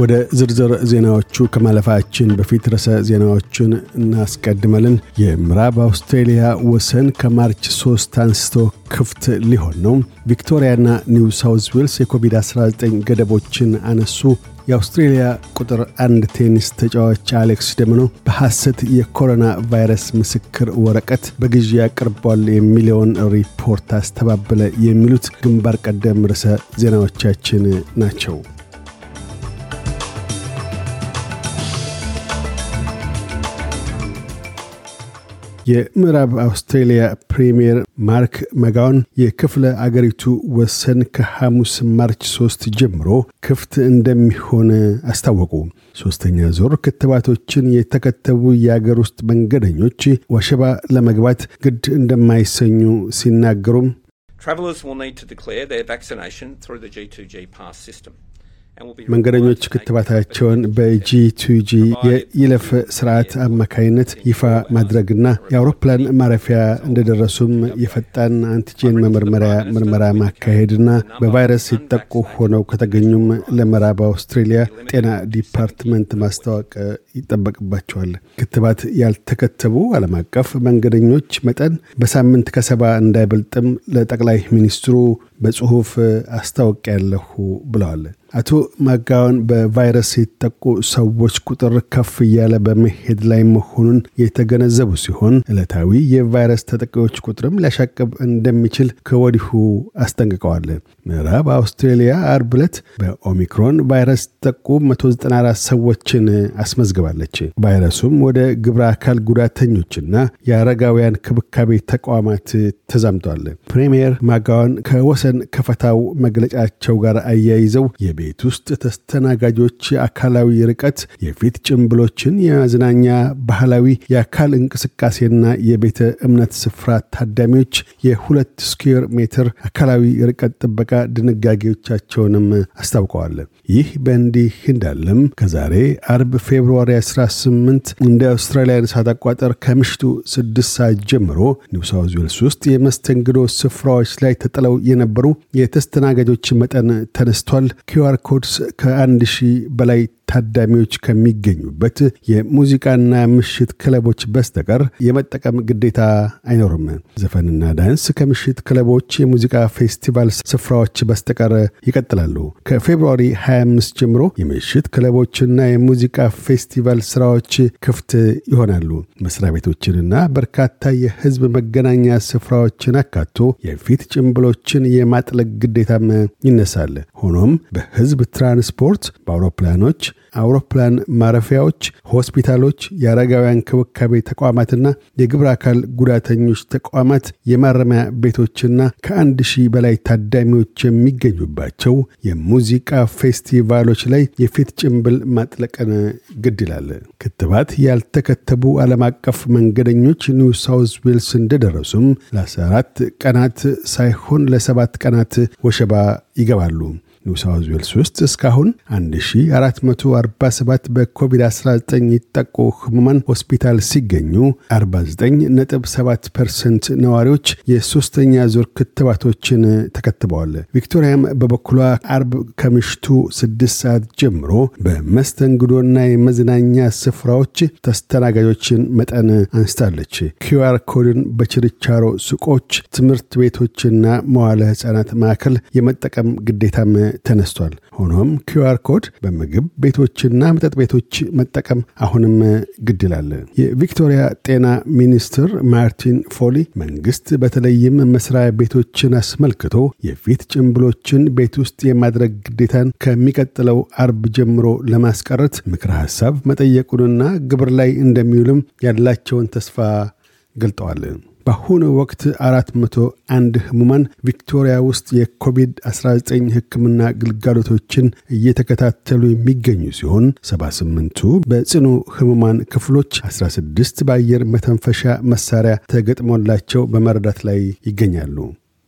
ወደ ዝርዝር ዜናዎቹ ከማለፋችን በፊት ርዕሰ ዜናዎቹን እናስቀድመልን። የምዕራብ አውስትሬሊያ ወሰን ከ March 3 አንስቶ ክፍት ሊሆን ነው። ቪክቶሪያና ኒው ሳውዝ ዌልስ የኮቪድ-19 ገደቦችን አነሱ። የአውስትሬልያ ቁጥር አንድ ቴኒስ ተጫዋች አሌክስ ደምኖ በሐሰት የኮሮና ቫይረስ ምስክር ወረቀት በግዢ አቅርቧል የሚለውን ሪፖርት አስተባበለ። የሚሉት ግንባር ቀደም ርዕሰ ዜናዎቻችን ናቸው። የምዕራብ አውስትሬልያ ፕሪምየር ማርክ መጋውን የክፍለ አገሪቱ ወሰን ከሐሙስ ማርች 3 ጀምሮ ክፍት እንደሚሆን አስታወቁ። ሶስተኛ ዞር ክትባቶችን የተከተቡ የአገር ውስጥ መንገደኞች ወሸባ ለመግባት ግድ እንደማይሰኙ ሲናገሩም Travellers will need to declare their vaccination through the G2G pass system. መንገደኞች ክትባታቸውን በ G2G የይለፍ ስርዓት አማካይነት ይፋ ማድረግና የአውሮፕላን ማረፊያ እንደደረሱም የፈጣን antigen መመርመሪያ ምርመራ ማካሄድና በቫይረስ ተጠቂ ሆነው ከተገኙም ለምዕራብ አውስትሬሊያ ጤና department ማስታወቅ ይጠበቅባቸዋል። ክትባት ያልተከተቡ ዓለም አቀፍ መንገደኞች መጠን በሳምንት ከሰባ እንዳይበልጥም ለጠቅላይ ሚኒስትሩ በጽሑፍ አስታውቂያለሁ ብለዋል። አቶ ማጋወን በቫይረስ የተጠቁ ሰዎች ቁጥር ከፍ እያለ በመሄድ ላይ መሆኑን የተገነዘቡ ሲሆን ዕለታዊ የቫይረስ ተጠቂዎች ቁጥርም ሊያሻቅብ እንደሚችል ከወዲሁ አስጠንቅቀዋል። ምዕራብ አውስትሬሊያ አርብ ዕለት በኦሚክሮን ቫይረስ ተጠቁ 194 ሰዎችን አስመዝግባለች። ቫይረሱም ወደ ግብረ አካል ጉዳተኞችና የአረጋውያን ክብካቤ ተቋማት ተዛምቷል። ፕሬምየር ማጋዋን ከወሰን ከፈታው መግለጫቸው ጋር አያይዘው የቤት ውስጥ ተስተናጋጆች የአካላዊ ርቀት፣ የፊት ጭንብሎችን፣ የመዝናኛ ባህላዊ የአካል እንቅስቃሴና የቤተ እምነት ስፍራ ታዳሚዎች የሁለት ስኩዌር ሜትር አካላዊ ርቀት ጥበቃ ድንጋጌዎቻቸውንም አስታውቀዋል። ይህ በእንዲህ እንዳለም ከዛሬ አርብ February 18 እንደ አውስትራሊያን ሰዓት አቆጣጠር ከምሽቱ 6 ሰዓት ጀምሮ ኒው ዌልስ ውስጥ የመስተንግዶ ስፍራዎች ላይ ተጥለው የነበሩ የተስተናጋጆች መጠን ተነስቷል። QR codes ከአንድ ሺህ በላይ ታዳሚዎች ከሚገኙበት የሙዚቃና ምሽት ክለቦች በስተቀር የመጠቀም ግዴታ አይኖርም። ዘፈንና ዳንስ ከምሽት ክለቦች፣ የሙዚቃ ፌስቲቫል ስፍራዎች በስተቀር ይቀጥላሉ። ከፌብርዋሪ 25 ጀምሮ የምሽት ክለቦችና የሙዚቃ ፌስቲቫል ስራዎች ክፍት ይሆናሉ። መስሪያ ቤቶችንና በርካታ የህዝብ መገናኛ ስፍራዎችን አካቶ የፊት ጭንብሎችን የማጥለቅ ግዴታም ይነሳል። ሆኖም በህዝብ ትራንስፖርት፣ በአውሮፕላኖች አውሮፕላን ማረፊያዎች፣ ሆስፒታሎች፣ የአረጋውያን ክብካቤ ተቋማትና የግብረ አካል ጉዳተኞች ተቋማት፣ የማረሚያ ቤቶችና ከአንድ ሺህ በላይ ታዳሚዎች የሚገኙባቸው የሙዚቃ ፌስቲቫሎች ላይ የፊት ጭንብል ማጥለቅን ግድ ይላል። ክትባት ያልተከተቡ ዓለም አቀፍ መንገደኞች ኒው ሳውዝ ዌልስ እንደደረሱም ለ14 ቀናት ሳይሆን ለሰባት ቀናት ወሸባ ይገባሉ። ኒው ሳውዝ ዌልስ ውስጥ እስካሁን 1447 በኮቪድ-19 ይጠቁ ህሙማን ሆስፒታል ሲገኙ 49.7 percent ነዋሪዎች የሶስተኛ ዙር ክትባቶችን ተከትበዋል። ቪክቶሪያም በበኩሏ አርብ ከምሽቱ 6 ሰዓት ጀምሮ በመስተንግዶና የመዝናኛ ስፍራዎች ተስተናጋጆችን መጠን አንስታለች። QR code ን በችርቻሮ ሱቆች፣ ትምህርት ቤቶችና መዋለ ህፃናት ማዕከል የመጠቀም ግዴታም ተነስቷል። ሆኖም QR code በምግብ ቤቶችና መጠጥ ቤቶች መጠቀም አሁንም ግድ ይላል። የቪክቶሪያ ጤና ሚኒስትር ማርቲን ፎሊ መንግስት በተለይም መስሪያ ቤቶችን አስመልክቶ የፊት ጭንብሎችን ቤት ውስጥ የማድረግ ግዴታን ከሚቀጥለው አርብ ጀምሮ ለማስቀረት ምክረ ሐሳብ መጠየቁንና ግብር ላይ እንደሚውልም ያላቸውን ተስፋ ገልጠዋል። በአሁኑ ወቅት 401 ህሙማን ቪክቶሪያ ውስጥ የኮቪድ-19 ህክምና ግልጋሎቶችን እየተከታተሉ የሚገኙ ሲሆን 78ቱ በጽኑ ህሙማን ክፍሎች፣ 16 በአየር መተንፈሻ መሳሪያ ተገጥሞላቸው በመረዳት ላይ ይገኛሉ።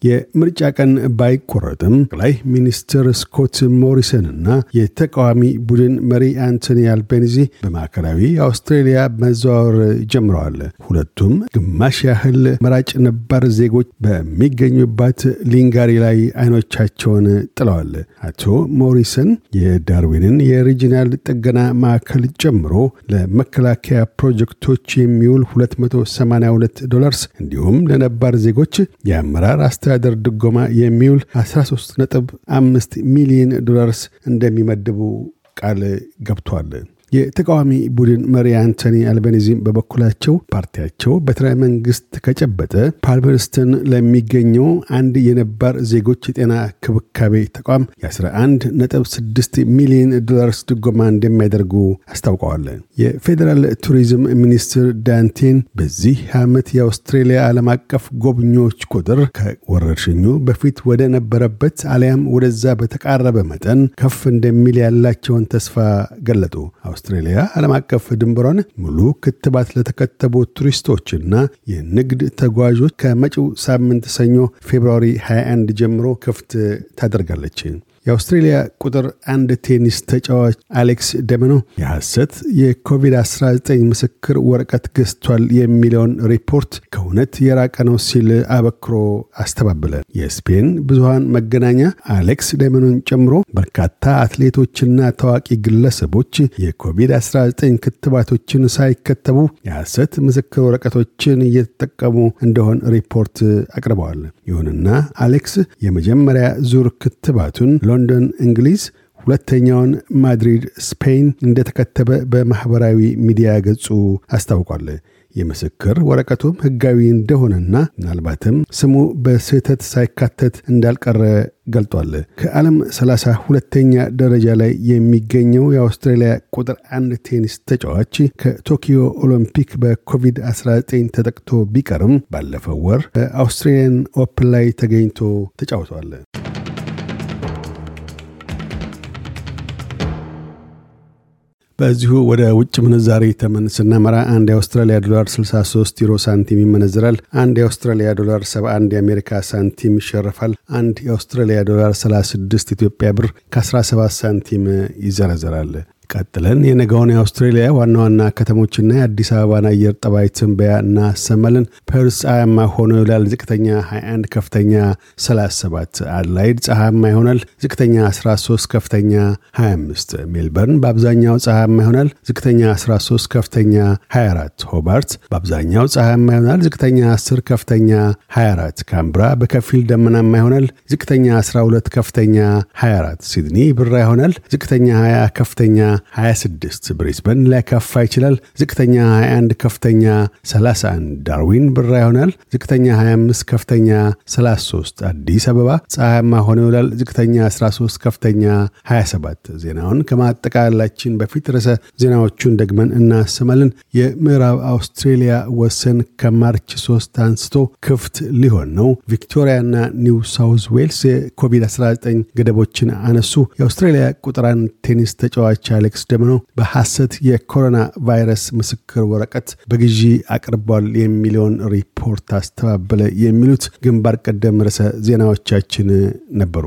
የምርጫ ቀን ባይቆረጥም ጠቅላይ ሚኒስትር ስኮት ሞሪሰንና የተቃዋሚ ቡድን መሪ አንቶኒ አልቤኒዚ በማዕከላዊ አውስትሬሊያ መዘዋወር ጀምረዋል። ሁለቱም ግማሽ ያህል መራጭ ነባር ዜጎች በሚገኙባት ሊንጋሪ ላይ አይኖቻቸውን ጥለዋል። አቶ ሞሪሰን የዳርዊንን የ regional ጥገና ማዕከል ጨምሮ ለመከላከያ ፕሮጀክቶች የሚውል 282 ዶላርስ እንዲሁም ለነባር ዜጎች የአመራር አስተዳደር ድጎማ የሚውል 13.5 ሚሊዮን ዶላርስ እንደሚመድቡ ቃል ገብቷል። የተቃዋሚ ቡድን መሪ አንቶኒ አልቤኒዚም በበኩላቸው ፓርቲያቸው በትረ መንግስት ከጨበጠ ፓልመርስተን ለሚገኘው አንድ የነባር ዜጎች የጤና ክብካቤ ተቋም የ11.6 ሚሊዮን ዶላርስ ድጎማ እንደሚያደርጉ አስታውቀዋል። የፌዴራል ቱሪዝም ሚኒስትር ዳን ቴን በዚህ ዓመት የአውስትሬሊያ ዓለም አቀፍ ጎብኚዎች ቁጥር ከወረርሽኙ በፊት ወደ ነበረበት አሊያም ወደዛ በተቃረበ መጠን ከፍ እንደሚል ያላቸውን ተስፋ ገለጡ። አውስትሬሊያ ዓለም አቀፍ ድንበሯን ሙሉ ክትባት ለተከተቡ ቱሪስቶችና የንግድ ተጓዦች ከመጪው ሳምንት ሰኞ ፌብርዋሪ 21 ጀምሮ ክፍት ታደርጋለች። የአውስትሬሊያ ቁጥር አንድ ቴኒስ ተጫዋች አሌክስ ደመኖ የሐሰት የኮቪድ-19 ምስክር ወረቀት ገዝቷል የሚለውን ሪፖርት ከእውነት የራቀ ነው ሲል አበክሮ አስተባበለ። የስፔን ብዙሃን መገናኛ አሌክስ ደመኖን ጨምሮ በርካታ አትሌቶችና ታዋቂ ግለሰቦች የኮቪድ-19 ክትባቶችን ሳይከተቡ የሐሰት ምስክር ወረቀቶችን እየተጠቀሙ እንደሆን ሪፖርት አቅርበዋል። ይሁንና አሌክስ የመጀመሪያ ዙር ክትባቱን ሎንዶን እንግሊዝ ሁለተኛውን ማድሪድ ስፔን እንደተከተበ በማኅበራዊ ሚዲያ ገጹ አስታውቋል። የምስክር ወረቀቱም ሕጋዊ እንደሆነና ምናልባትም ስሙ በስህተት ሳይካተት እንዳልቀረ ገልጧል። ከዓለም 32 ሁለተኛ ደረጃ ላይ የሚገኘው የአውስትራሊያ ቁጥር አንድ ቴኒስ ተጫዋች ከቶኪዮ ኦሎምፒክ በኮቪድ-19 ተጠቅቶ ቢቀርም ባለፈው ወር በአውስትሬሊያን ኦፕን ላይ ተገኝቶ ተጫውቷል። በዚሁ ወደ ውጭ ምንዛሪ ተመን ስናመራ አንድ የአውስትራሊያ ዶላር 63 ዩሮ ሳንቲም ይመነዝራል። አንድ የአውስትራሊያ ዶላር 71 የአሜሪካ ሳንቲም ይሸርፋል። አንድ የአውስትራሊያ ዶላር 36 ኢትዮጵያ ብር ከ17 ሳንቲም ይዘረዘራል። ቀጥለን የነገውን የአውስትሬሊያ ዋና ዋና ከተሞችና የአዲስ አበባን አየር ጠባይ ትንበያ እናሰማለን። ፐርስ ፀሐያማ ሆኖ ይውላል። ዝቅተኛ 21፣ ከፍተኛ 37። አድላይድ ፀሐያማ ይሆናል። ዝቅተኛ 13፣ ከፍተኛ 25። ሜልበርን በአብዛኛው ፀሐያማ ይሆናል። ዝቅተኛ 13፣ ከፍተኛ 24። ሆባርት በአብዛኛው ፀሐያማ ይሆናል። ዝቅተኛ 10፣ ከፍተኛ 24። ካምብራ በከፊል ደመናማ ይሆናል። ዝቅተኛ 12፣ ከፍተኛ 24። ሲድኒ ብራ ይሆናል። ዝቅተኛ 20፣ ከፍተኛ 26 ብሪስበን ሊያካፋ ይችላል። ዝቅተኛ 21 ከፍተኛ 31 ዳርዊን ብራ ይሆናል። ዝቅተኛ 25 ከፍተኛ 33 አዲስ አበባ ፀሐያማ ሆኖ ይውላል። ዝቅተኛ 13 ከፍተኛ 27 ዜናውን ከማጠቃላችን በፊት ርዕሰ ዜናዎቹን ደግመን እናሰማለን። የምዕራብ አውስትሬሊያ ወሰን ከ March 3 አንስቶ ክፍት ሊሆን ነው። ቪክቶሪያና ኒው ሳውዝ ዌልስ የኮቪድ-19 ገደቦችን አነሱ። የአውስትሬሊያ ቁጥር አንድ ቴኒስ ተጫዋች አሌክስ ደሚኖ በሐሰት የኮሮና ቫይረስ ምስክር ወረቀት በግዢ አቅርቧል የሚለውን ሪፖርት አስተባበለ። የሚሉት ግንባር ቀደም ርዕሰ ዜናዎቻችን ነበሩ።